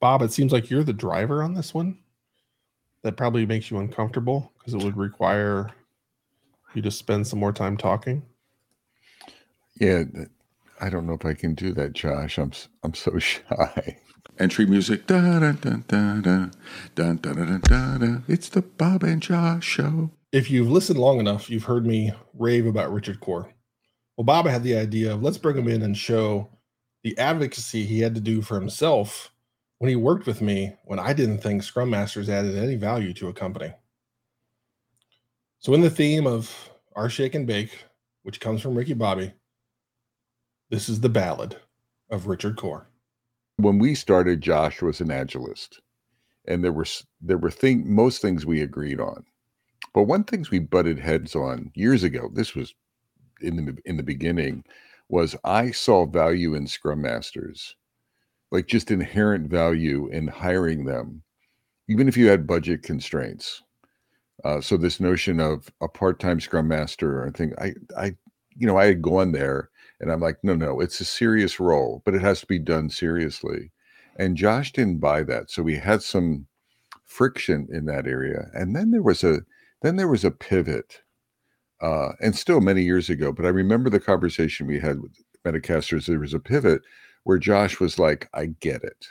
Bob, it seems like you're the driver on this one. That probably makes you uncomfortable because it would require you to spend some more time talking. Yeah, I don't know if I can do that, Josh. I'm I'm so shy. Entry music. Da, da, da, da, da, da, da, da, da, da. It's the Bob and Josh show. If you've listened long enough, you've heard me rave about Richard Khor. Well, Bob had the idea of let's bring him in and show the advocacy he had to do for himself when he worked with me when I didn't think Scrum Masters added any value to a company. So, in the theme of our shake and bake, which comes from Ricky Bobby, this is the ballad of Richard Khor. When we started, Josh was an agilist, and there were there were thing most things we agreed on, but one things we butted heads on years ago. This was in the in the beginning, was I saw value in Scrum Masters, like just inherent value in hiring them, even if you had budget constraints. Uh, so this notion of a part-time Scrum Master, I think I I you know I had gone there and I'm like, no, no, it's a serious role, but it has to be done seriously. And Josh didn't buy that. So we had some friction in that area. And then there was a then there was a pivot. Uh, and still many years ago, but I remember the conversation we had with Metacasters. There was a pivot where Josh was like, I get it.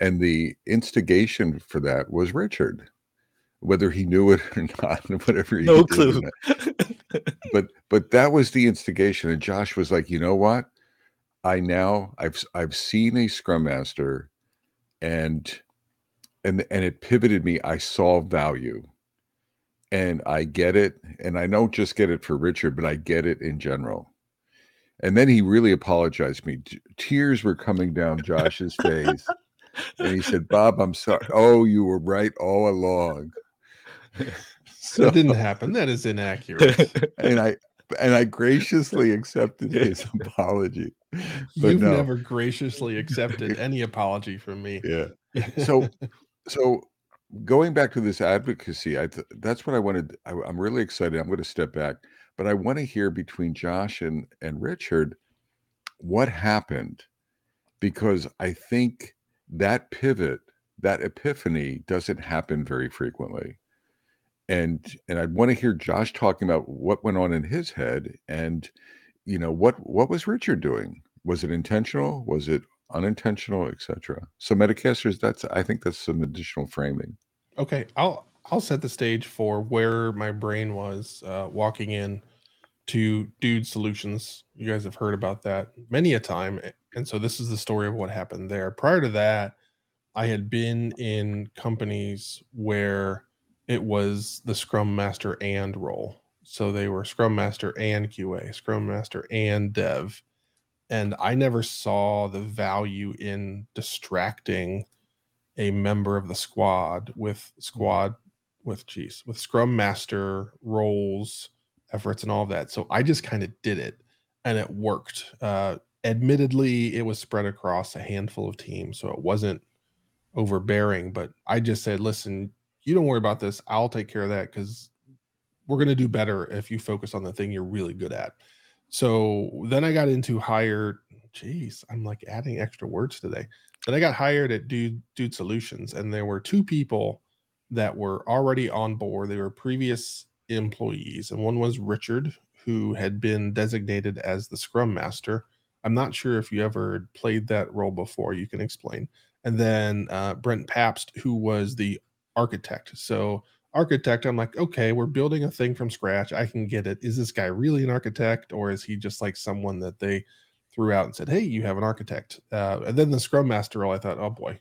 And the instigation for that was Richard whether he knew it or not, whatever he no clue. but but that was the instigation, and Josh was like, you know what? I now I've I've seen a scrum master, and and and it pivoted me. I saw value, and I get it, and I don't just get it for Richard, but I get it in general. And then he really apologized to me. Tears were coming down Josh's face. and he said, Bob, I'm sorry. Oh, you were right all along so that didn't happen. That is inaccurate. and I and I graciously accepted his apology. But You've no. never graciously accepted any apology from me. Yeah. So so going back to this advocacy, I th- that's what I wanted. I, I'm really excited. I'm going to step back, but I want to hear between Josh and and Richard what happened because I think that pivot, that epiphany doesn't happen very frequently and and I'd want to hear Josh talking about what went on in his head and you know what what was Richard doing? Was it intentional? Was it unintentional, etc. So Metacasters, that's I think that's some additional framing. Okay, I'll I'll set the stage for where my brain was uh, walking in to Dude Solutions. You guys have heard about that many a time, and so this is the story of what happened there. Prior to that, I had been in companies where it was the Scrum Master and role. So they were Scrum Master and QA, Scrum Master and Dev. And I never saw the value in distracting a member of the squad with squad with geez with Scrum Master roles, efforts, and all of that. So I just kind of did it, and it worked. Uh, admittedly, it was spread across a handful of teams, so it wasn't overbearing. But I just said, listen, you don't worry about this. I'll take care of that because we're going to do better if you focus on the thing you're really good at. So then I got into hired. Jeez, I'm like adding extra words today. Then I got hired at Dude Dude Solutions, and there were two people that were already on board. They were previous employees, and one was Richard, who had been designated as the Scrum Master. I'm not sure if you ever played that role before. You can explain. And then uh, Brent Pabst, who was the architect. So architect, I'm like, okay, we're building a thing from scratch. I can get it. Is this guy really an architect, or is he just like someone that they threw out and said, "Hey, you have an architect"? Uh, and then the Scrum Master role, I thought, oh boy,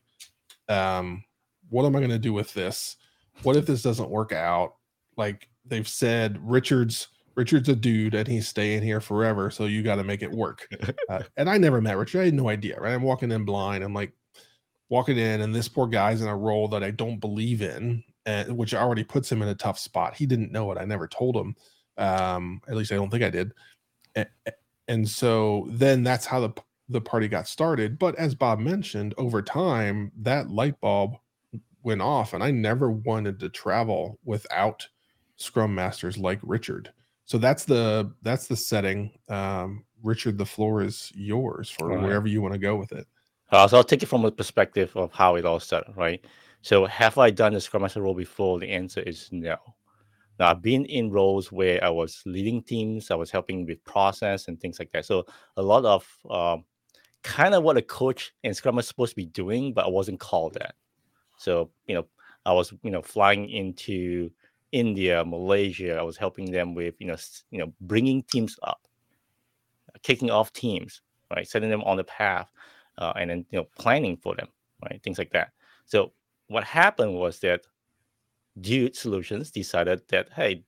um, what am I going to do with this? What if this doesn't work out? Like they've said, Richard's Richard's a dude and he's staying here forever, so you got to make it work. Uh, and I never met Richard. I had no idea. Right? I'm walking in blind. I'm like, walking in and this poor guy's in a role that I don't believe in, and which already puts him in a tough spot. He didn't know it. I never told him. Um, at least I don't think I did. And, and so then that's how the the party got started. But as Bob mentioned, over time that light bulb went off, and I never wanted to travel without Scrum masters like Richard. So that's the that's the setting. Um, Richard, the floor is yours for wherever you want to go with it. Uh, so I'll take it from a perspective of how it all started, right? So have I done the Scrum Master role before? The answer is no. Now I've been in roles where I was leading teams, I was helping with process and things like that. So a lot of um, kind of what a coach and Scrum is supposed to be doing, but I wasn't called that. So you know, I was you know flying into India, Malaysia. I was helping them with you know you know bringing teams up, kicking off teams, right, setting them on the path, uh, and then you know planning for them, right, things like that. So what happened was that Dude Solutions decided that hey,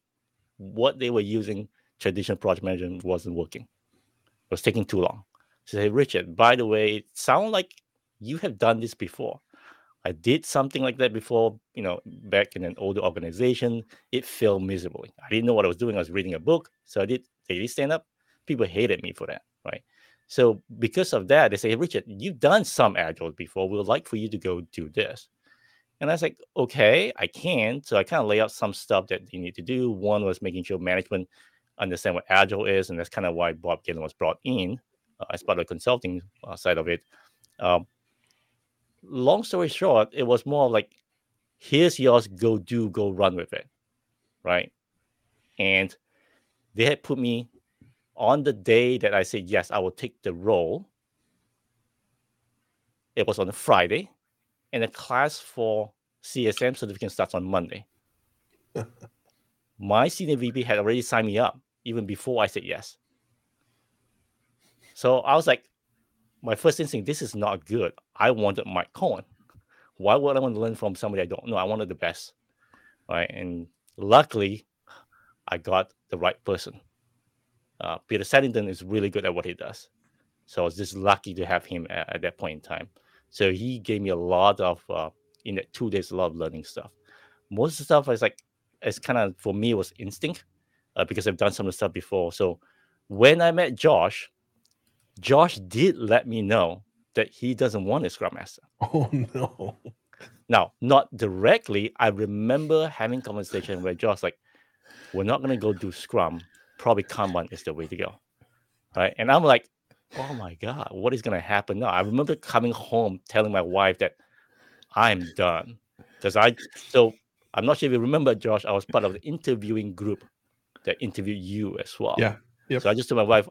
what they were using traditional project management wasn't working. It was taking too long. So hey, Richard, by the way, it sounds like you have done this before. I did something like that before, you know, back in an older organization. It failed miserably. I didn't know what I was doing. I was reading a book. So I did daily stand up. People hated me for that, right? So because of that, they say, hey, Richard, you've done some agile before. We would like for you to go do this. And I was like, okay, I can. So I kind of lay out some stuff that you need to do. One was making sure management understand what agile is, and that's kind of why Bob Galen was brought in uh, as part of the consulting uh, side of it. Um, long story short, it was more like, here's yours, go do, go run with it, right? And they had put me on the day that I said yes, I will take the role. It was on a Friday and the class for CSM certificate starts on Monday. My senior VP had already signed me up even before I said yes. So I was like, my first instinct, this is not good. I wanted Mike Cohn. Why would I want to learn from somebody I don't know? I wanted the best. Right. And luckily, I got the right person. Uh, Peter Saddington is really good at what he does. So I was just lucky to have him at, at that point in time. So he gave me a lot of uh, in that two days, a lot of learning stuff. Most of the stuff is like it's kind of for me was instinct uh, because I've done some of the stuff before. So when I met Josh, Josh did let me know that he doesn't want a Scrum Master. Oh no. Now, not directly. I remember having conversation where Josh like, "We're not gonna go do Scrum. Probably Kanban is the way to go." Right, and I'm like, oh my god, what is gonna happen now? I remember coming home telling my wife that I'm done because I so I'm not sure if you remember, Josh. I was part of the interviewing group that interviewed you as well. Yeah. Yep. So I just told my wife,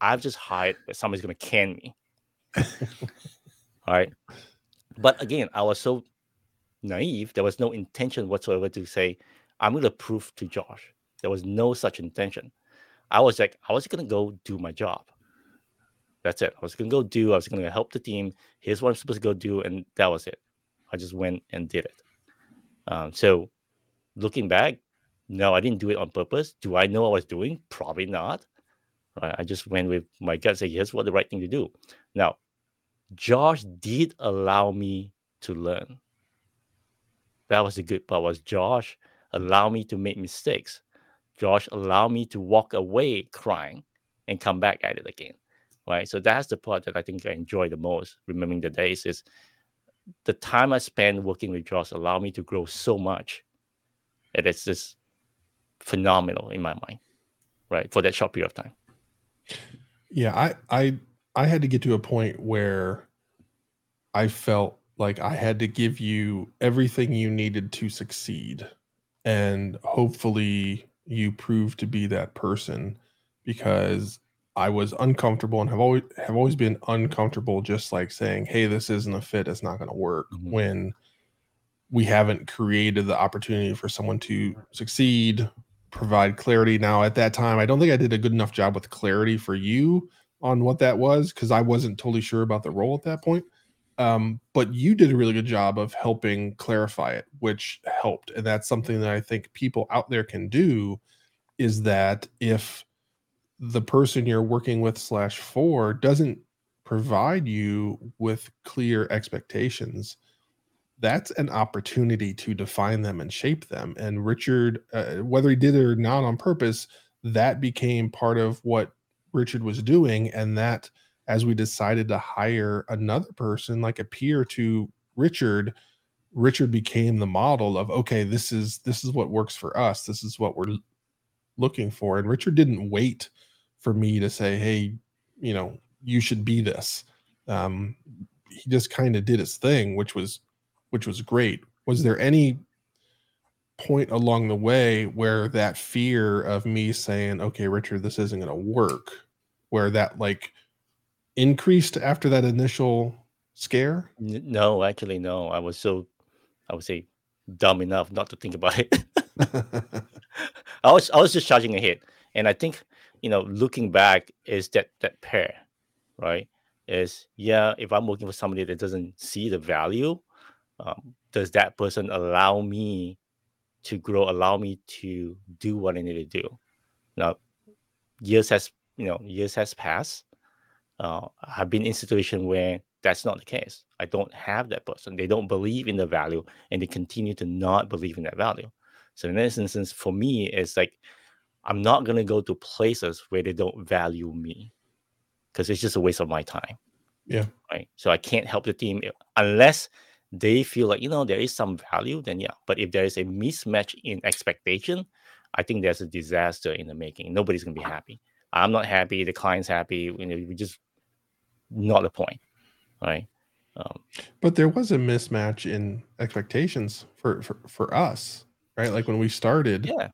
I've just hired that somebody's gonna can me. All right. But again, I was so naive. There was no intention whatsoever to say, I'm going to prove to Josh. There was no such intention. I was like, I was going to go do my job. That's it. I was going to go do, I was going to help the team. Here's what I'm supposed to go do. And that was it. I just went and did it. Um, so looking back, no, I didn't do it on purpose. Do I know what I was doing? Probably not. Right? I just went with my gut, say, here's what the right thing to do. Now, Josh did allow me to learn. That was the good part. Was Josh allow me to make mistakes? Josh allowed me to walk away crying and come back at it again right? So that's the part that I think I enjoy the most. Remembering the days is the time I spent working with Josh allowed me to grow so much that it's just phenomenal in my mind, right? For that short period of time. Yeah, I I I had to get to a point where I felt like I had to give you everything you needed to succeed. And hopefully you prove to be that person because I was uncomfortable and have always have always been uncomfortable just like saying, "Hey, this isn't a fit. It's not going to work." Mm-hmm. When we haven't created the opportunity for someone to succeed, provide clarity. Now, at that time, I don't think I did a good enough job with clarity for you on what that was because I wasn't totally sure about the role at that point. Um, but you did a really good job of helping clarify it, which helped. And that's something that I think people out there can do is that if the person you're working with slash for doesn't provide you with clear expectations that's an opportunity to define them and shape them. And richard uh, whether he did it or not on purpose that became part of what richard was doing. And that as we decided to hire another person like a peer to richard richard became the model of okay this is this is what works for us. This is what we're looking for. And richard didn't wait for me to say, hey, you know, you should be this. Um, he just kind of did his thing, which was which was great. Was there any point along the way where that fear of me saying, "Okay, Richard, this isn't going to work," where that like increased after that initial scare? No, actually, no. I was so, I would say, dumb enough not to think about it. I was I was just charging ahead, and I think you know, looking back, is that that pair, right? Is yeah, if I'm working for somebody that doesn't see the value, um, does that person allow me to grow, allow me to do what I need to do? Now, years has you know years has passed. Uh, I've been in situation where that's not the case. I don't have that person. They don't believe in the value, and they continue to not believe in that value. So in this instance, for me, it's like I'm not gonna go to places where they don't value me because it's just a waste of my time. Yeah. Right. So I can't help the team unless they feel like you know there is some value. Then yeah. But if there is a mismatch in expectation, I think there's a disaster in the making. Nobody's gonna be happy. I'm not happy. The client's happy. You know, we just not the point, right? Um, but there was a mismatch in expectations for, for for us, right? Like when we started. Yeah.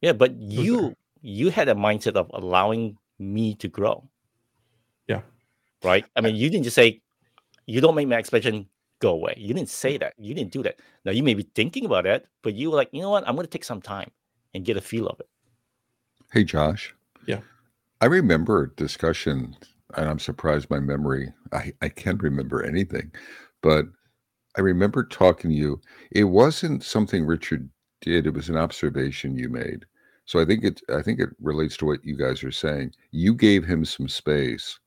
Yeah, but you you had a mindset of allowing me to grow. Yeah. Right? I mean, you didn't just say you don't make my expectation go away. You didn't hmm. say that. You didn't do that. Now you may be thinking about it, but you were like, you know what? I'm going to take some time and get a feel of it. Hey, Josh. Yeah. I remember a discussion, and I'm surprised my memory, I, I can't remember anything, but I remember talking to you. It wasn't something Richard did, it was an observation you made. So I think it I think it relates to what you guys are saying. You gave him some space,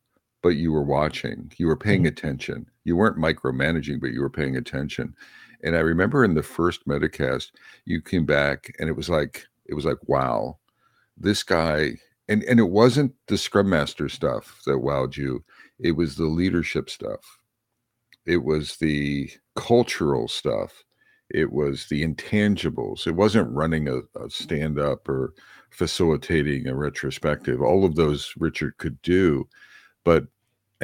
but you were watching. You were paying mm-hmm. attention. You weren't micromanaging, but you were paying attention. And I remember in the first Metacast, you came back and it was like it was like wow, this guy and and it wasn't the scrum master stuff that wowed you. It was the leadership stuff. It was the cultural stuff it was the intangibles. It wasn't running a, a stand up or facilitating a retrospective. All of those Richard could do, but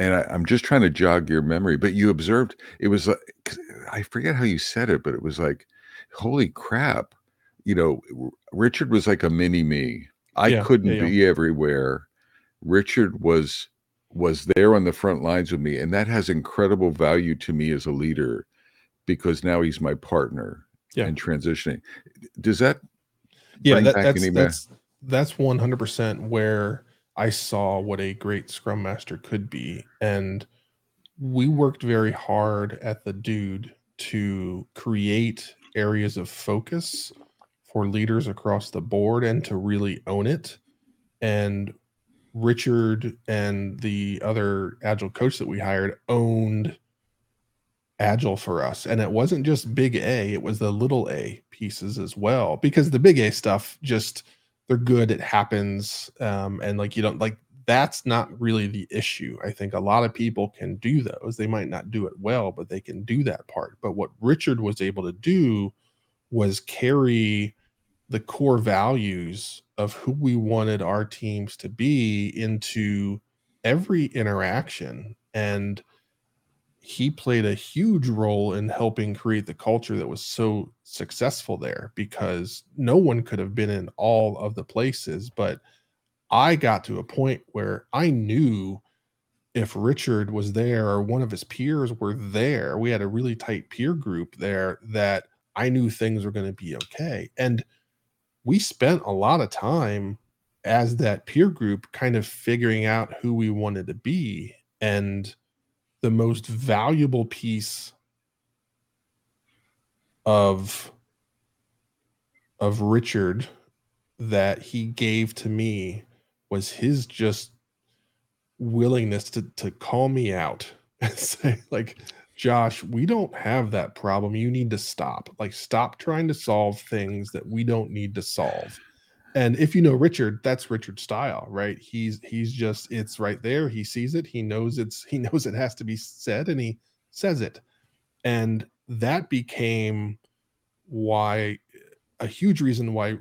and I, am just trying to jog your memory. But you observed it was like I forget how you said it, but it was like, holy crap, you know, Richard was like a mini me. I yeah, couldn't yeah, yeah. be everywhere. Richard was was there on the front lines with me, and that has incredible value to me as a leader because now he's my partner yeah. and transitioning. Does that yeah that, that's, that's that's 100% where I saw what a great scrum master could be and we worked very hard at the dude to create areas of focus for leaders across the board and to really own it. And Richard and the other agile coach that we hired owned agile for us. And it wasn't just big a it was the little a pieces as well because the big a stuff just they're good it happens um and like you don't like that's not really the issue i think a lot of people can do those they might not do it well but they can do that part but what richard was able to do was carry the core values of who we wanted our teams to be into every interaction and he played a huge role in helping create the culture that was so successful there because no one could have been in all of the places but i got to a point where i knew if richard was there or one of his peers were there we had a really tight peer group there that i knew things were going to be okay. And we spent a lot of time as that peer group kind of figuring out who we wanted to be. And the most valuable piece of of Richard that he gave to me was his just willingness to to call me out and say like Josh, we don't have that problem. You need to stop. Like stop trying to solve things that we don't need to solve and if you know richard that's richard's style right? He's he's just it's right there. He sees it. He knows it's he knows it has to be said and he says it. And that became why a huge reason why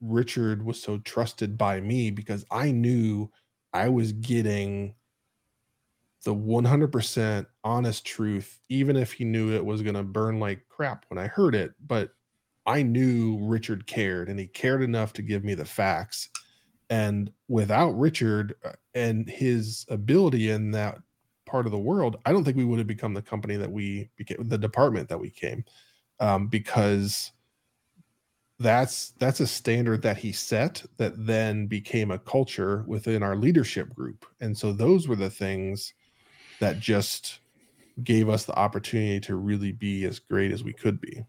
richard was so trusted by me because i knew i was getting the 100% honest truth, even if he knew it was going to burn like crap when I heard it. But I knew Richard cared and he cared enough to give me the facts. And without Richard uh, and his ability in that part of the world, I don't think we would have become the company that we became, the department that we came, um, because that's that's a standard that he set that then became a culture within our leadership group. And so those were the things that just gave us the opportunity to really be as great as we could be.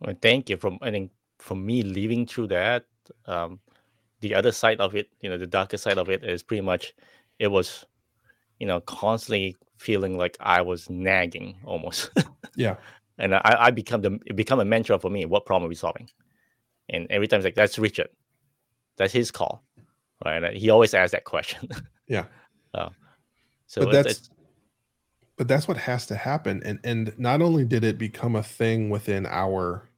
Well, thank you. From I think for me leaving through that, um, the other side of it, you know, the darker side of it is pretty much it was, you know, constantly feeling like I was nagging almost. yeah. And I, I become the it become a mentor for me. What problem are we solving? And every time it's like that's Richard, that's his call, right? And he always asks that question. yeah. Uh, so but that's it's, but that's what has to happen. And and not only did it become a thing within our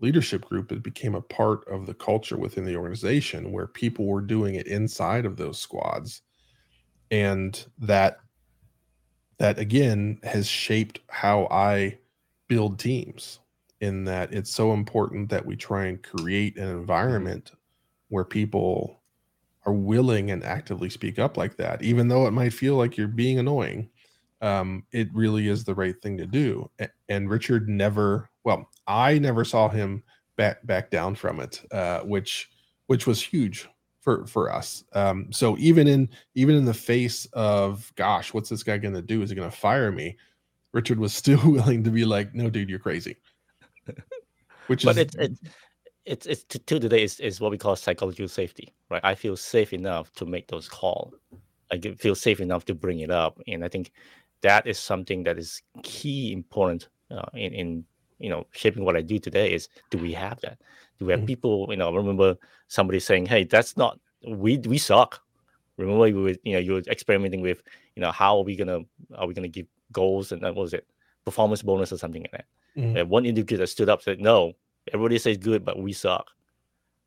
leadership group, it became a part of the culture within the organization where people were doing it inside of those squads. And that that again has shaped how I build teams in that it's so important that we try and create an environment where people are willing and actively speak up like that, even though it might feel like you're being annoying. Um, it really is the right thing to do. And Richard never, well, I never saw him back back down from it, uh, which which was huge for for us. Um, so even in even in the face of, gosh, what's this guy going to do? Is he going to fire me? Richard was still willing to be like, no, dude, you're crazy. Which but is, it's, it's it's it's to, to today is, is what we call psychological safety, right? I feel safe enough to make those calls. I feel safe enough to bring it up, and I think that is something that is key important uh, in in you know shaping what I do today. Is do we have that? Do we have mm-hmm. people? You know, remember somebody saying, "Hey, that's not we we suck." Remember, we were you know you were experimenting with you know how are we gonna are we gonna give goals and what was it performance bonus or something like that. Mm-hmm. And one individual stood up said, "No, Everybody says good, but we suck.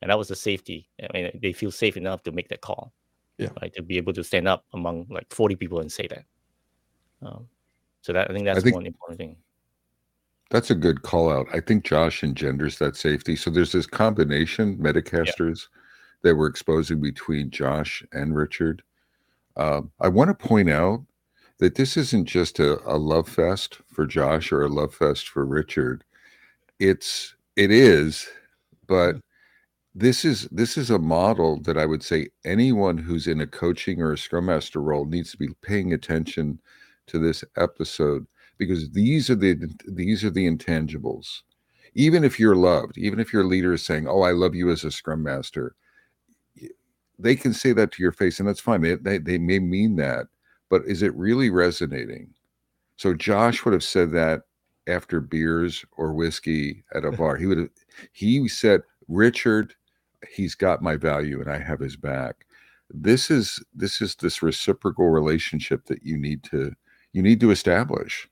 And that was the safety. I mean, they feel safe enough to make that call. Yeah. Right. To be able to stand up among like 40 people and say that. Um, so that I think that's I think one important thing. That's a good call out. I think Josh engenders that safety. So there's this combination Metacasters yeah. that we're exposing between Josh and Richard. Um, I want to point out that this isn't just a, a love fest for Josh or a love fest for Richard. It's it is, but this is this is a model that I would say anyone who's in a coaching or a scrum master role needs to be paying attention to this episode because these are the these are the intangibles. Even if you're loved, even if your leader is saying, "Oh, I love you as a scrum master," they can say that to your face, and that's fine. They, they, they may mean that, but is it really resonating? So Josh would have said that after beers or whiskey at a bar. He would have, he said, Richard, he's got my value and I have his back. This is this is this reciprocal relationship that you need to you need to establish.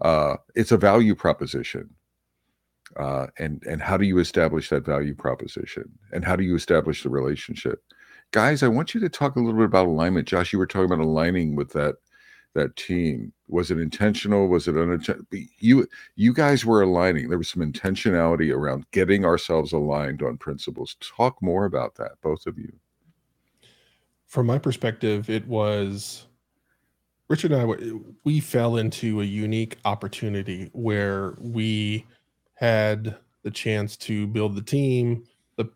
Uh, it's a value proposition. Uh, and and how do you establish that value proposition? And how do you establish the relationship? Guys, I want you to talk a little bit about alignment. Josh, you were talking about aligning with that that team was it intentional was it unintentional you you guys were aligning there was some intentionality around getting ourselves aligned on principles talk more about that both of you from my perspective it was richard and i we fell into a unique opportunity where we had the chance to build the team the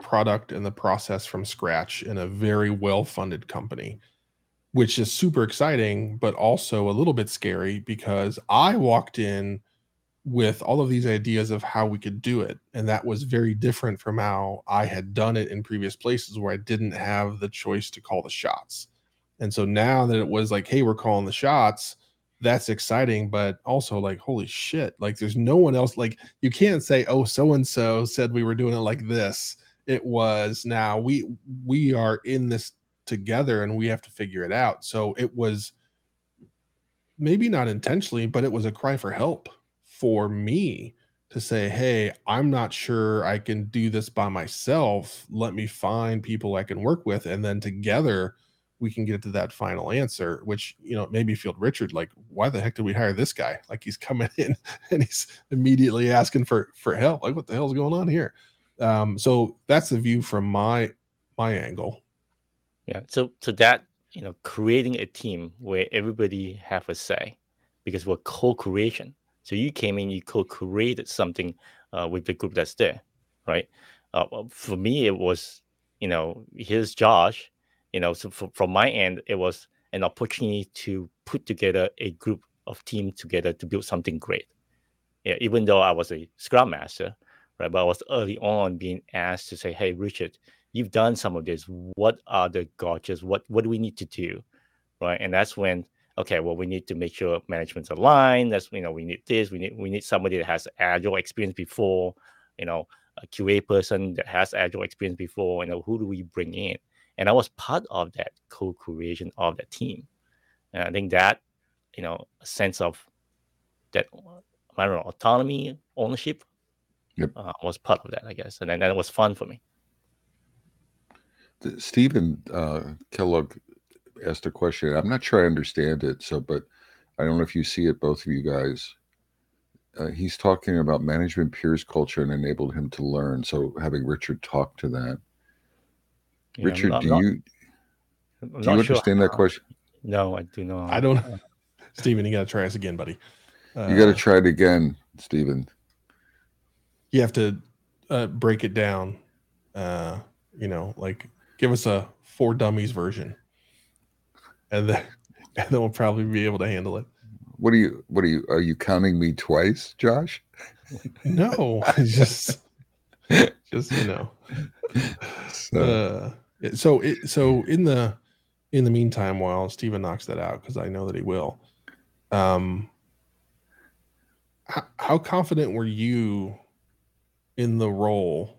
product and the process from scratch in a very well funded company which is super exciting, but also a little bit scary because I walked in with all of these ideas of how we could do it. And that was very different from how I had done it in previous places where I didn't have the choice to call the shots. And so now that it was like, hey, we're calling the shots, that's exciting, but also like, holy shit, like there's no one else. Like, you can't say, oh, so and so said we were doing it like this. It was now we we are in this together and we have to figure it out. So it was maybe not intentionally, but it was a cry for help for me to say, Hey, I'm not sure I can do this by myself. Let me find people I can work with. And then together we can get to that final answer, which you know maybe feel Richard like, why the heck did we hire this guy? Like he's coming in and he's immediately asking for for help. Like what the hell's going on here? Um, so that's the view from my my angle. Yeah. So so that you know, creating a team where everybody have a say, because we're co-creation. So you came in, you co-created something uh, with the group that's there, right? Uh, for me, it was you know, here's Josh. You know, so from, from my end, it was an opportunity to put together a group of team together to build something great. Yeah, even though I was a scrum master, right? But I was early on being asked to say, "Hey, Richard, you've done some of this. What are the gotchas? What what do we need to do?" Right, and that's when okay, well, we need to make sure management's aligned. That's you know, we need this. We need we need somebody that has agile experience before. You know, a QA person that has agile experience before. You know, who do we bring in? And I was part of that co-creation of that team. And I think that, you know, a sense of that I don't know, autonomy, ownership, Yep. uh, was part of that, I guess. And then that was fun for me. Stephen uh, Kellogg asked a question. I'm not sure I understand it. So, but I don't know if you see it, both of you guys. Uh, he's talking about management peers culture and enabled him to learn. So, having Richard talk to that. Yeah, I'm Richard, not- do you I'm do you not sure understand that question? No, I do not. I don't. Steven, you got to try us again, buddy. Uh, You got to try it again, Stephen. you have to uh, break it down. Uh, you know, like give us a four dummies version, and then and then we'll probably be able to handle it. What are you? What are you? Are you counting me twice, Josh? No, just just you know. So, Uh, it- so it, so in the in the meantime, while Steven knocks that out, because I know that he will. Um, how, how confident were you in the role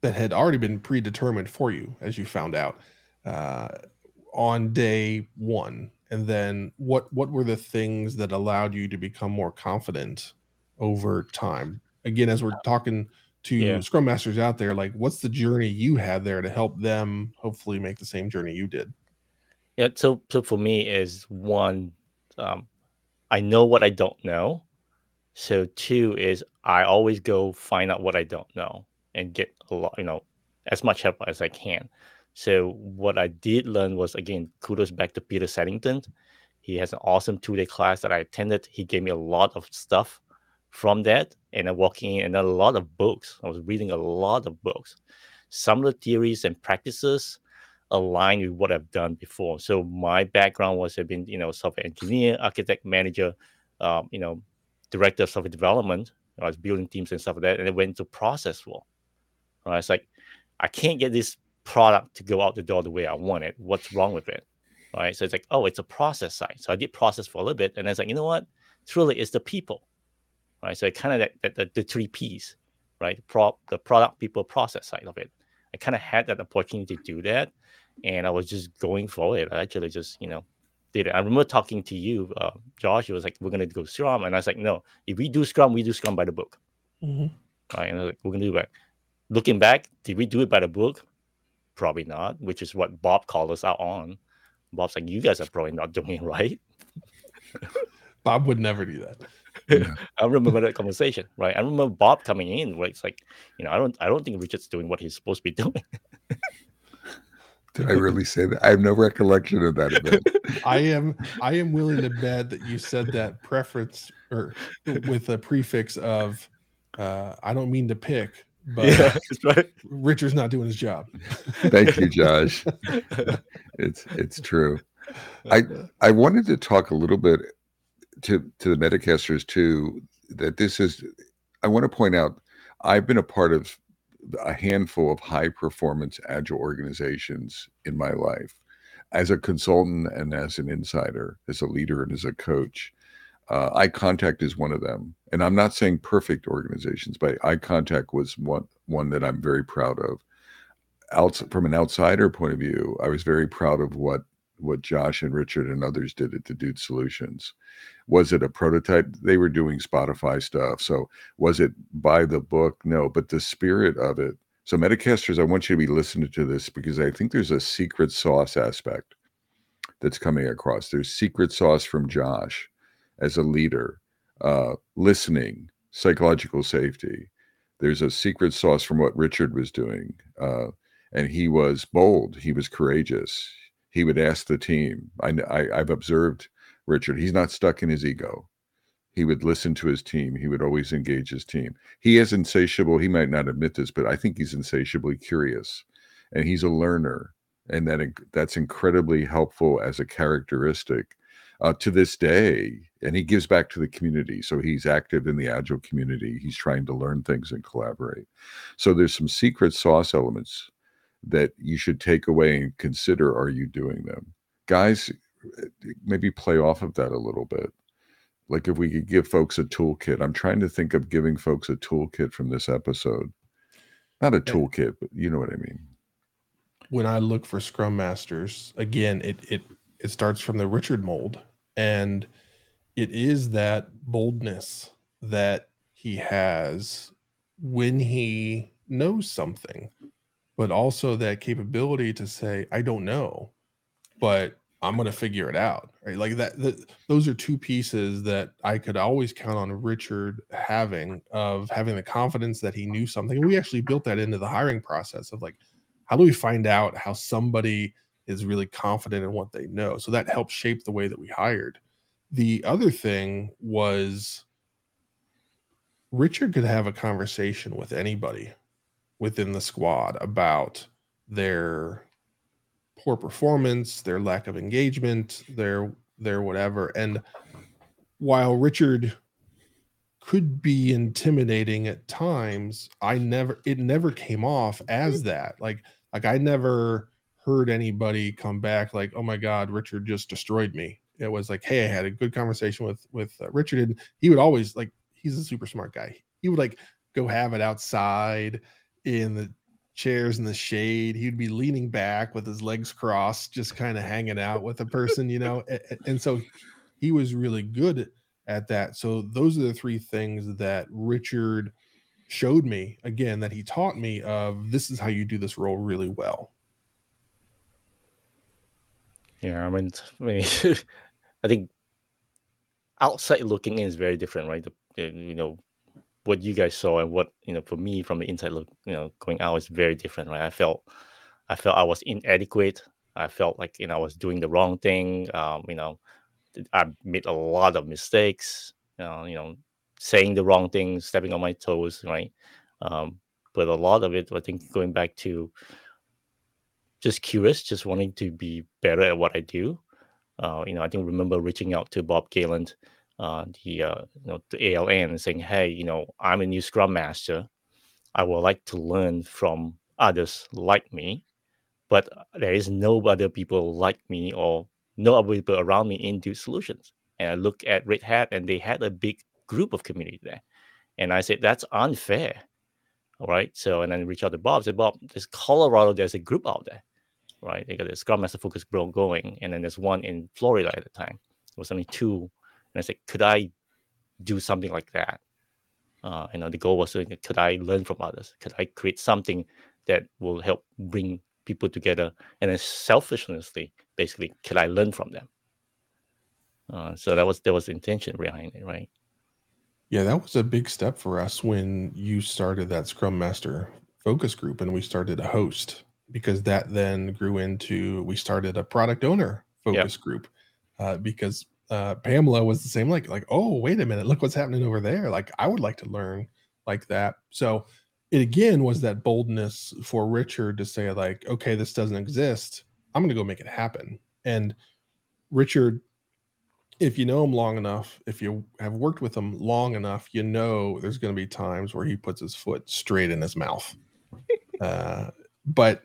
that had already been predetermined for you, as you found out uh, on day one? And then what what were the things that allowed you to become more confident over time? Again, as we're talking to Yeah. scrum masters out there like what's the journey you had there to help them hopefully make the same journey you did Yeah, so so for me is one, um, I know what I don't know. So two is I always go find out what I don't know and get a lot, you know, as much help as I can. So what I did learn was again, kudos back to Peter Saddington. He has an awesome two-day class that I attended. He gave me a lot of stuff from that, and I walking in and a lot of books. I was reading a lot of books. Some of the theories and practices align with what I've done before. So my background was I've been, you know, software engineer, architect, manager, um, you know, director of software development. I was building teams and stuff like that, and I went to process role. Right? It's like I can't get this product to go out the door the way I want it. What's wrong with it? Right? So it's like, oh, it's a process side. So I did process for a little bit, and then it's like, you know what? Truly, it's the people. Right? So it kind of that, that, that the three P's, right? Pro, the product, people, process side of it. I kind of had that opportunity to do that and I was just going for it. I actually just, you know, did it. I remember talking to you, uh, Josh. It was like, we're gonna go Scrum, and I was like, no, if we do Scrum, we do Scrum by the book, right? And I was like, we're gonna do that. Looking back, did we do it by the book? Probably not. Which is what Bob called us out on. Bob's like, you guys are probably not doing it right. bob would never do that Yeah. I remember that conversation, right? I remember Bob coming in, where it's like, you know, I don't, I don't think Richard's doing what he's supposed to be doing. did I really say that? I have no recollection of that event. i am i am willing to bet that you said that preference or with a prefix of uh i don't mean to pick but that's right. richard's not doing his job Thank you, Josh. It's it's true. I I wanted to talk a little bit to to the Metacasters too. That this is, I want to point out, I've been a part of a handful of high performance agile organizations in my life, as a consultant and as an insider, as a leader and as a coach. Uh, iContact is one of them, and I'm not saying perfect organizations, but iContact was one one that I'm very proud of. From an outsider point of view, I was very proud of what what Josh and Richard and others did at the Dude Solutions. Was it a prototype? They were doing Spotify stuff. So was it by the book? No, but the spirit of it So, Metacasters, I want you to be listening to this because I think there's a secret sauce aspect that's coming across. There's secret sauce from Josh as a leader, uh, listening, psychological safety. There's a secret sauce from what Richard was doing. Uh, and he was bold, he was courageous. He would ask the team. I, I, I've observed Richard, he's not stuck in his ego. He would listen to his team. He would always engage his team. He is insatiable. He might not admit this but i think he's insatiably curious and he's a learner and that that's incredibly helpful as a characteristic uh, to this day and he gives back to the community. So he's active in the agile community. He's trying to learn things and collaborate. So there's some secret sauce elements that you should take away and consider are you doing them? Guys eh, maybe play off of that a little bit. Like if we could give folks a toolkit i'm trying to think of giving folks a toolkit from this episode. Not a toolkit but you know what i mean. When i look for scrum masters again it it it starts from the richard mold and it is that boldness that he has when he knows something but also that capability to say i don't know but I'm going to figure it out. Right. Like that, those are two pieces that I could always count on Richard having of having the confidence that he knew something. And we actually built that into the hiring process of like, how do we find out how somebody is really confident in what they know? So that helped shape the way that we hired. The other thing was Richard could have a conversation with anybody within the squad about their poor performance, their lack of engagement, their their whatever. And while Richard could be intimidating at times, I never it never came off as that. Like like I never heard anybody come back like, "Oh my god, Richard just destroyed me." It was like, "Hey, I had a good conversation with with uh, Richard and he would always like he's a super smart guy. He would like go have it outside in the chairs in the shade. He'd be leaning back with his legs crossed, just kind of hanging out with a person, you know. and, so he was really good at that. So those are the three things that Richard showed me again that he taught me of this is how you do this role really well. Yeah, I mean, I, mean, I think outside looking in is very different, right? The, you know, what you guys saw and what you know for me from the inside look you know going out is very different right? I felt i felt i was inadequate. I felt like you know i was doing the wrong thing. Um you know i made a lot of mistakes you know you know saying the wrong things stepping on my toes right? Um but a lot of it i think going back to just curious just wanting to be better at what i do. Uh, you know i think remember reaching out to bob Galen uh, the uh, you know the ALN saying, "Hey, you know, I'm a new Scrum Master. I would like to learn from others like me, but there is no other people like me or no other people around me in Dude Solutions." And I look at Red Hat, and they had a big group of community there, and I said, "That's unfair." All right, so and then reach out to Bob. Said, "Bob, there's Colorado. There's a group out there." Right, they got a Scrum Master Focus group going, and then there's one in Florida at the time. There was only two and I said, could I do something like that? Uh, you know, the goal was, could I learn from others? Could I create something that will help bring people together? And then selfishly, basically, could I learn from them? Uh, so that was there was intention behind it, right? Yeah, that was a big step for us when you started that Scrum Master focus group and we started a host because that then grew into we started a product owner focus yep. group uh, because uh, Pamela was the same. Like, like, oh, wait a minute, look what's happening over there. Like, I would like to learn like that. So, it again was that boldness for Richard to say, like, okay, this doesn't exist. I'm going to go make it happen. And Richard, if you know him long enough, if you have worked with him long enough, you know there's going to be times where he puts his foot straight in his mouth. uh, but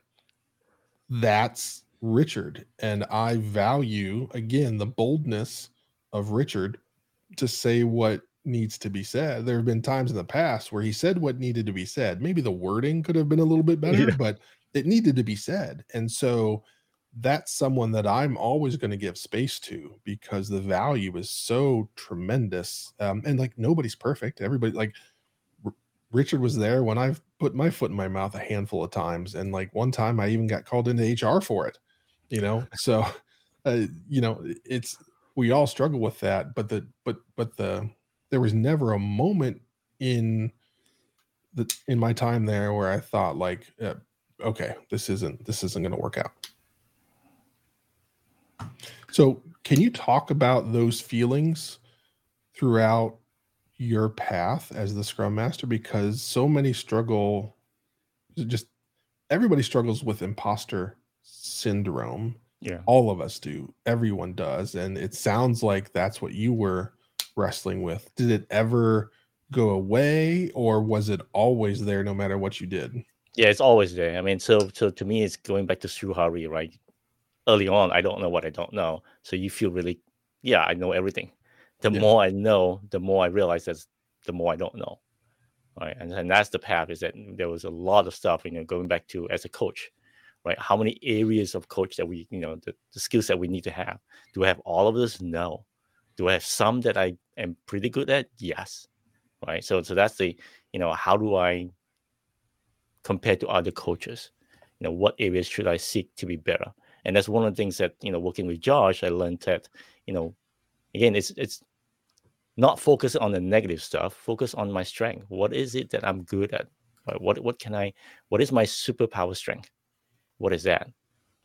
that's Richard. And I value, again, the boldness of Richard to say what needs to be said. There have been times in the past where he said what needed to be said. Maybe the wording could have been a little bit better, yeah. but it needed to be said. And so that's someone that I'm always going to give space to because the value is so tremendous. Um, and like nobody's perfect. Everybody like R- Richard was there when I've put my foot in my mouth a handful of times, and like one time I even got called into HR for it. You know, so uh, you know it's we all struggle with that, but the but but the there was never a moment in the in my time there where I thought like, uh, okay, this isn't this isn't going to work out. So, can you talk about those feelings throughout your path as the scrum master because so many struggle just everybody struggles with imposter syndrome Yeah. all of us do everyone does and it sounds like that's what you were wrestling with did it ever go away or was it always there no matter what you did Yeah, it's always there. I mean, so so to me, it's going back to Shuhari, right? Early on, I don't know what I don't know, so you feel really, yeah, I know everything. The Yeah. more I know, the more I realize that the more I don't know, right? And and that's the path. Is that there was a lot of stuff, you know, going back to as a coach, right? How many areas of coach that we, you know, the, the skills that we need to have? Do I have all of this? No. Do I have some that I am pretty good at? Yes. Right. So so that's the, you know, how do I compared to other coaches you know what areas should i seek to be better and that's one of the things that you know working with josh i learned that you know again it's it's not focus on the negative stuff focus on my strength what is it that i'm good at right? what what can i what is my superpower strength what is that?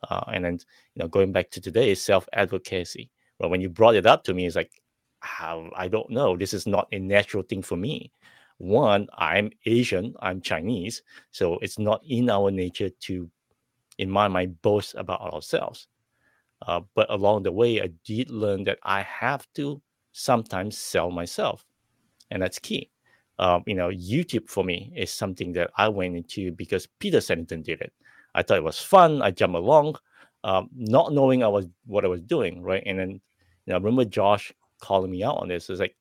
Uh, and then you know going back to today self advocacy well when you brought it up to me it's like how i don't know. This is not a natural thing for me. One i'm asian i'm chinese so it's not in our nature to in my mind boast about ourselves. Uh, but along the way i did learn that i have to sometimes sell myself and that's key. Um, you know youtube for me is something that i went into because peter saddington did it i thought it was fun i jumped along um, not knowing i was what i was doing right and then you know, i remember josh calling me out on this it's like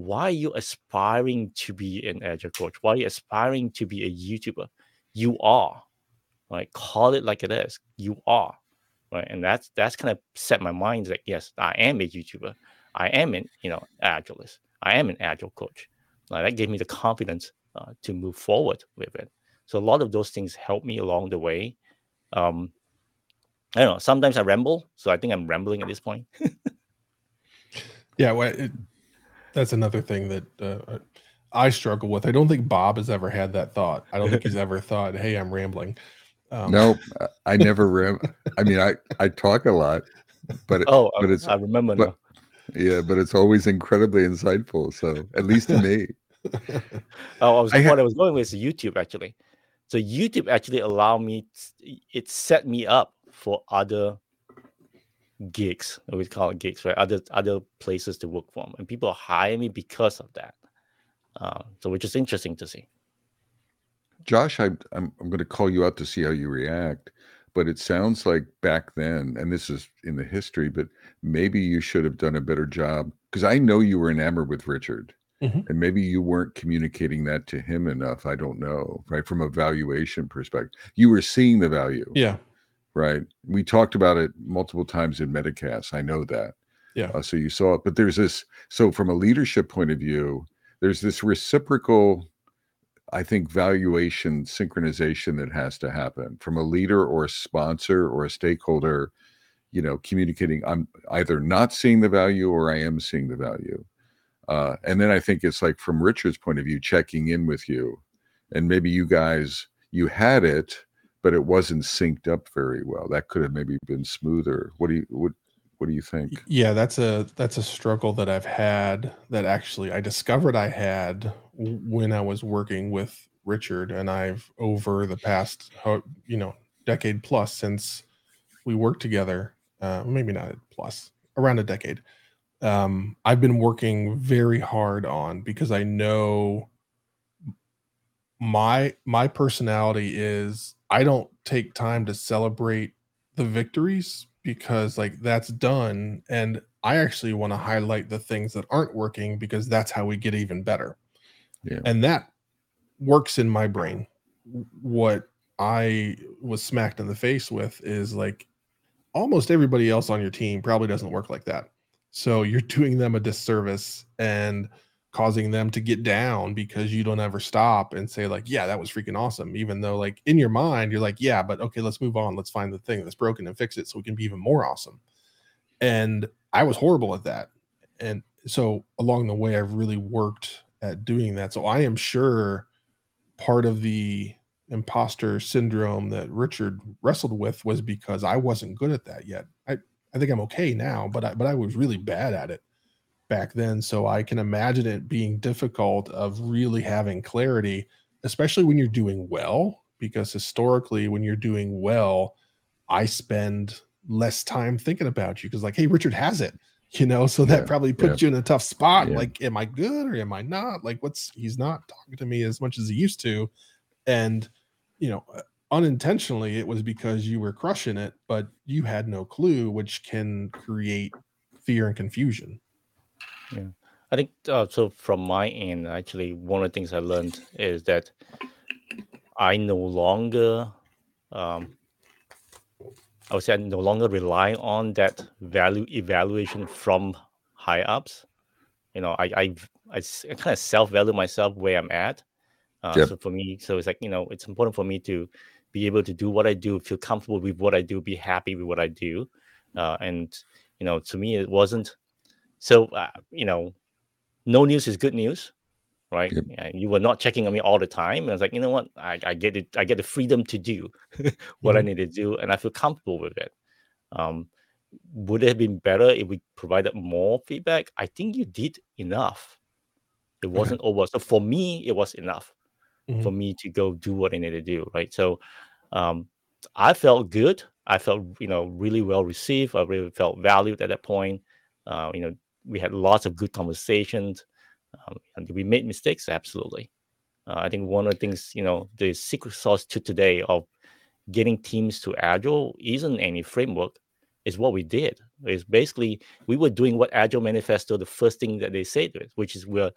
why are you aspiring to be an agile coach? Why are you aspiring to be a YouTuber? You are, right? Call it like it is. You are, right? And that's that's kind of set my mind that yes, I am a YouTuber. I am an you know agilist. I am an agile coach. That gave me the confidence uh, to move forward with it. So a lot of those things helped me along the way. Um, I don't know. Sometimes I ramble, so I think I'm rambling at this point. yeah well, it, that's another thing that uh, i struggle with i don't think bob has ever had that thought i don't think he's ever thought hey i'm rambling um, No, I- I never ram. I mean, I I talk a lot, but it, oh, but I, it's I remember but- now. yeah, but it's always incredibly insightful. So at least to me, Oh, I was, I ha- what I was going with is YouTube actually. So YouTube actually allowed me. it set me up for other gigs. We call it gigs, right? Other other places to work from, and people hire me because of that. Uh, so, which is interesting to see. Josh, I, I'm I'm going to call you out to see how you react. But it sounds like back then, and this is in the history, but maybe you should have done a better job because I know you were enamored with Richard, Mhm. and maybe you weren't communicating that to him enough. I don't know, right? From a valuation perspective, you were seeing the value, yeah right? We talked about it multiple times in Metacast. I know that. Yeah. Uh, so you saw it, but there's this. So from a leadership point of view, there's this reciprocal, I think, valuation synchronization that has to happen from a leader or a sponsor or a stakeholder. You know, communicating. I'm either not seeing the value or I am seeing the value. Uh, and then I think it's like from Richard's point of view, checking in with you, and maybe you guys you had it, but it wasn't synced up very well. That could have maybe been smoother. What do you what what do you think? yeah that's a that's a struggle that i've had that actually i discovered i had when i was working with richard and i've over the past you know decade plus since we worked together uh, maybe not plus around a decade um, i've been working very hard on because i know my my personality is i don't take time to celebrate the victories because like that's done. And i actually want to highlight the things that aren't working because that's how we get even better. Yeah. and that works in my brain. What i was smacked in the face with is like almost everybody else on your team probably doesn't work like that so you're doing them a disservice and causing them to get down because you don't ever stop and say like yeah that was freaking awesome even though like in your mind you're like yeah but okay let's move on. Let's find the thing that's broken and fix it so we can be even more awesome. And i was horrible at that. And so along the way i've really worked at doing that. So i am sure part of the imposter syndrome that richard wrestled with was because i wasn't good at that yet i think i'm okay now but i but i was really bad at it back then. So I can imagine it being difficult of really having clarity, especially when you're doing well, because historically, when you're doing well, I spend less time thinking about you because, like, hey, Richard has it, you know, so that Yeah, probably puts yeah. you in a tough spot. Yeah. Like, am I good or am I not? Like, what's he's not talking to me as much as he used to. And, you know, unintentionally, it was because you were crushing it, but you had no clue, which can create fear and confusion. Yeah. I think uh, so. From my end, actually, one of the things I learned is that I no longer, um, I would say, I no longer rely on that value evaluation from high ups. You know, I I, I, kind of self value myself where I'm at. Uh, Yep. So for me, so it's like you know, it's important for me to be able to do what I do, feel comfortable with what I do, be happy with what I do, uh, and you know, to me, it wasn't so. Uh, you know, no news is good news, right? Yep. Yeah, you were not checking on me all the time. And I was like, you know what? I, I get it. I get the freedom to do what I Mhm. need to do, and I feel comfortable with it. Um, would it have been better if we provided more feedback? I think you did enough. It wasn't over. So for me, it was enough for me to go do what I need to do, right? So um, I felt good. I felt, you know, really well received. I really felt valued at that point. Uh, you know, we had lots of good conversations. Um, and we made mistakes? Absolutely. Uh, I think one of the things, you know, the secret sauce to today of getting teams to agile isn't any framework. Is what we did. Is basically we were doing what Agile Manifesto, the first thing that they say to it, which is we're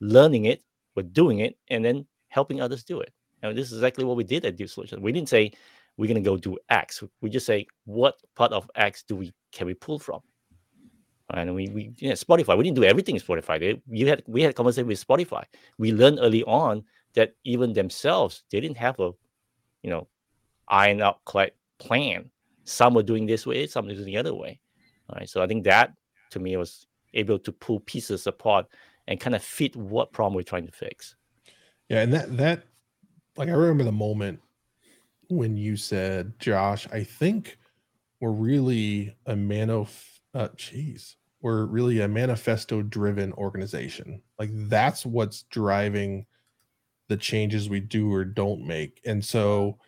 learning it, we're doing it, and then helping others do it. And this is exactly what we did at Deep Solutions. We didn't say we're going to go do X. We just say what part of X do we can we pull from? And we we yeah, Spotify. We didn't do everything in Spotify. They, you had we had conversation with Spotify. We learned early on that even themselves they didn't have a, you know, iron out plan. Some were doing this way, some were doing the other way. All right. So I think that to me was able to pull pieces apart and kind of fit what problem we're trying to fix. Yeah, and that that like I remember the moment when you said, Josh, I think we're really a mano uh jeez, we're really a manifesto driven organization. Like that's what's driving the changes we do or don't make. And so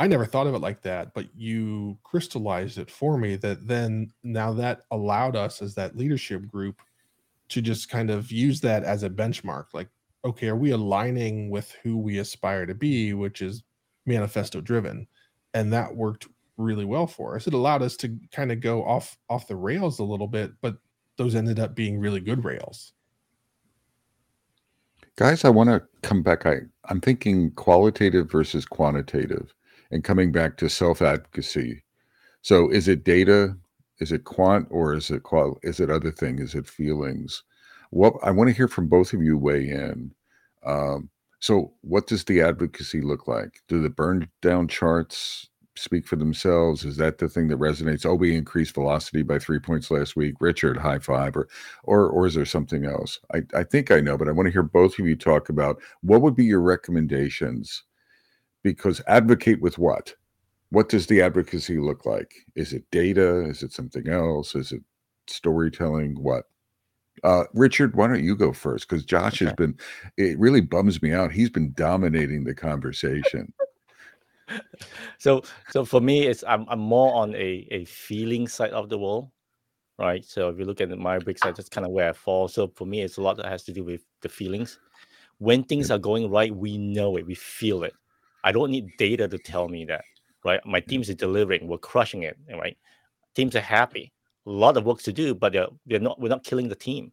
I never thought of it like that, but you crystallized it for me that then now that allowed us as that leadership group to just kind of use that as a benchmark. Like, okay, are we aligning with who we aspire to be, which is manifesto driven? And that worked really well for us. It allowed us to kind of go off off the rails a little bit, but those ended up being really good rails. Guys, I want to come back. I, I'm thinking qualitative versus quantitative and coming back to self advocacy. So is it data? Is it quant or is it qual? Is it other thing? Is it feelings? What I want to hear from both of you weigh in. Um, so what does the advocacy look like? Do the burn down charts speak for themselves? Is that the thing that resonates? Oh, we increased velocity by three points last week. Richard, high five, or or or is there something else? I, I think I know, but I want to hear both of you talk about what would be your recommendations. Because advocate with what? What does the advocacy look like? Is it data? Is it something else? Is it storytelling? What? Uh, Richard, why don't you go first? Because Josh has been, it really bums me out. He's been dominating the conversation. so so for me it's i'm, I'm more on a, a feeling side of the world right? So if you look at my side that's kind of where i fall. So for me it's a lot that has to do with the feelings. When things are going right we know it we feel it. I don't need data to tell me that right? My teams are delivering we're crushing it right? Teams are happy a lot of work to do but they're, they're not we're not killing the team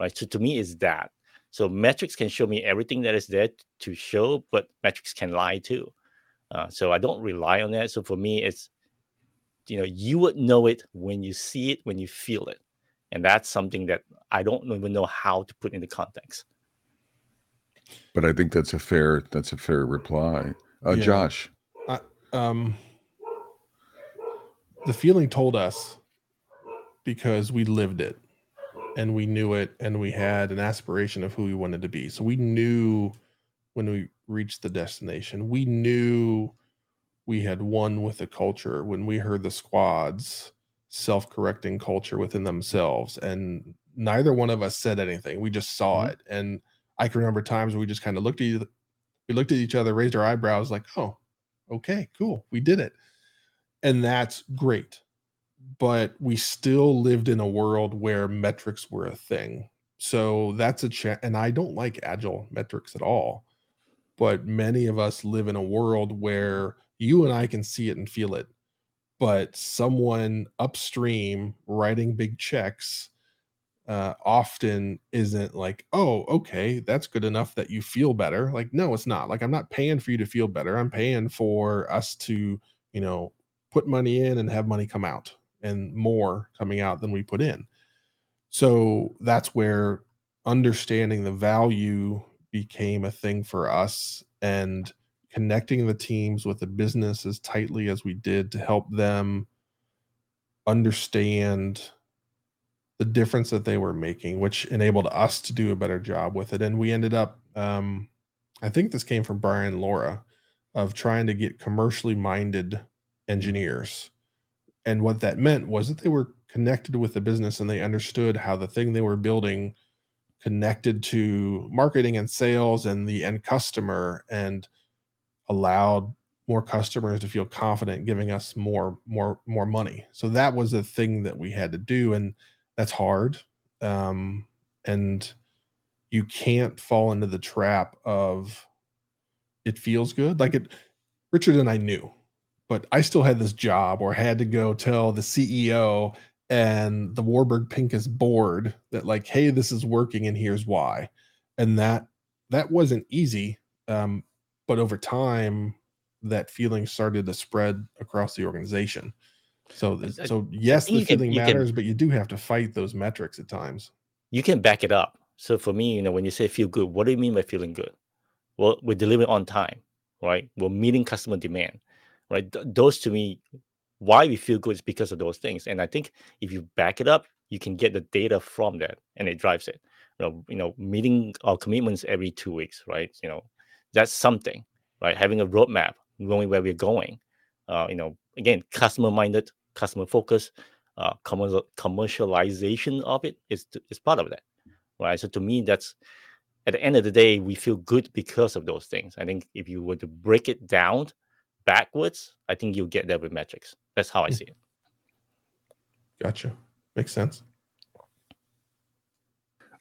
right so to me is that so metrics can show me everything that is there to show but metrics can lie too uh, so I don't rely on that. So for me, it's you know you would know it when you see it, when you feel it. and that's something that I don't even know how to put into context. But I think that's a fair that's a fair reply. Uh, Yeah. Josh, um the feeling told us because we lived it and we knew it and we had an aspiration of who we wanted to be so we knew when we reached the destination we knew we had won with the culture when we heard the squads self-correcting culture within themselves and neither one of us said anything we just saw Mhm. it and i can remember times where we just kind of looked at each, we looked at each other raised our eyebrows like oh okay, cool, we did it. And that's great. But we still lived in a world where metrics were a thing. So that's a cha- and I don't like agile metrics at all. But many of us live in a world where you and I can see it and feel it. But someone upstream writing big checks uh, often isn't like, oh, okay, that's good enough that you feel better. Like, no, it's not. Like, I'm not paying for you to feel better. I'm paying for us to, you know, put money in and have money come out and more coming out than we put in. So that's where understanding the value became a thing for us and connecting the teams with the business as tightly as we did to help them understand the difference that they were making, which enabled us to do a better job with it. And we ended up, um, I think this came from Brian Laura, of trying to get commercially minded engineers. And what that meant was that they were connected with the business and they understood how the thing they were building connected to marketing and sales and the end customer and allowed more customers to feel confident giving us more more more money. So that was the thing that we had to do and that's hard um and you can't fall into the trap of it feels good. Like it richard and i knew but i still had this job or had to go tell the ceo and the warburg pincus board that like hey this is working and here's why and that that wasn't easy um but over time that feeling started to spread across the organization so I- so yes the can- feeling can- matters but you do have to fight those metrics at times you can back it up. So for me, you know, when you say feel good, what do you mean by feeling good? Well, we're delivering on time, right? We're meeting customer demand, right? Th- those to me, why we feel good is because of those things. And I think if you back it up, you can get the data from that, and it drives it. You know, you know, meeting our commitments every two weeks, right? You know, that's something, right? Having a roadmap, knowing where we're going. Uh, you know, again, customer minded, customer focused, uh, commercial, commercialization of it is is part of that, right? So to me, that's at the end of the day, we feel good because of those things. I think if you were to break it down backwards, I think you'll get there with metrics. That's how I see it. gotcha makes sense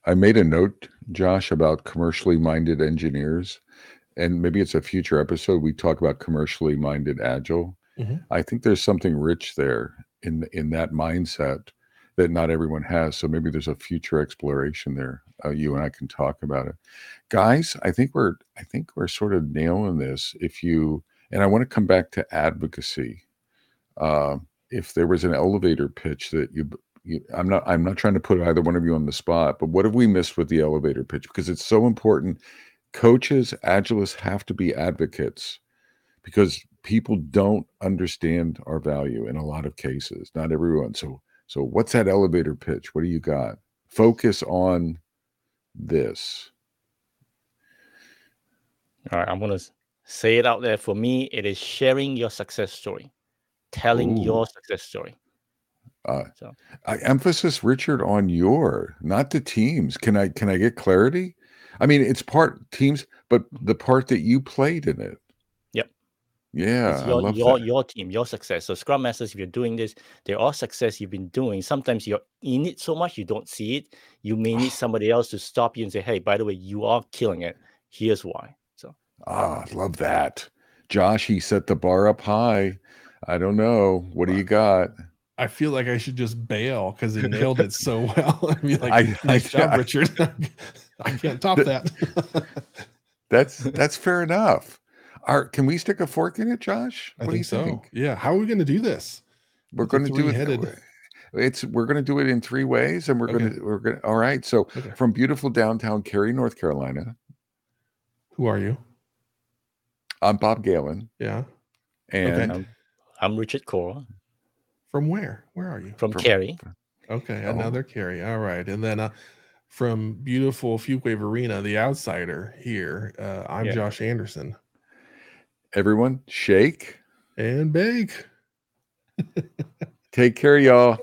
I made a note, Josh, about commercially minded engineers, and maybe it's a future episode. We talk about commercially minded agile. Mhm. I think there's something rich there in in that mindset that not everyone has. So maybe there's a future exploration there. Uh, you and I can talk about it, guys. I think we're I think we're sort of nailing this. If you and I want to come back to advocacy. Uh, if there was an elevator pitch that you you, I'm not I'm not trying to put either one of you on the spot, but what have we missed with the elevator pitch? Because it's so important. Coaches, agilists have to be advocates because people don't understand our value in a lot of cases. Not everyone. So so what's that elevator pitch? What do you got? Focus on this. All right, I'm gonna say it out there. For me, it is sharing your success story, telling Ooh. your success story. Uh, So- I emphasis, Richard, on your, not the teams. Can I can I get clarity? I mean, it's part teams, but the part that you played in it. Yep. Yeah, it's I your love your, that. your team, your success. So Scrum Masters, if you're doing this, they're all success you've been doing. Sometimes you're in it so much you don't see it. You may need somebody else to stop you and say, "Hey, by the way, you are killing it. Here's why." Ah, love that. Josh, he set the bar up high. I don't know. What do you got? I feel like I should just bail because he nailed it so well. I mean, like, I- nice I- job, I- Richard. I can't top that. That's that's fair enough. Are, can we stick a fork in it, Josh? I think do you so. think? Yeah. How are we going to do this? We're going to do it. three-headed- It's we're gonna do it in three ways, and we're Okay. gonna we're gonna all right. So Okay. from beautiful downtown Cary, North Carolina, Who are you? I'm Bob Galen, Yeah. and I'm, I'm Richard Khor From where? Where are you? from, From- Cary. Okay, Oh. another Cary. All right, and then uh, from beautiful Fuquay-Varina, the outsider here. Uh, I'm Yeah. Josh Anderson everyone shake. and bake. Take care, y'all.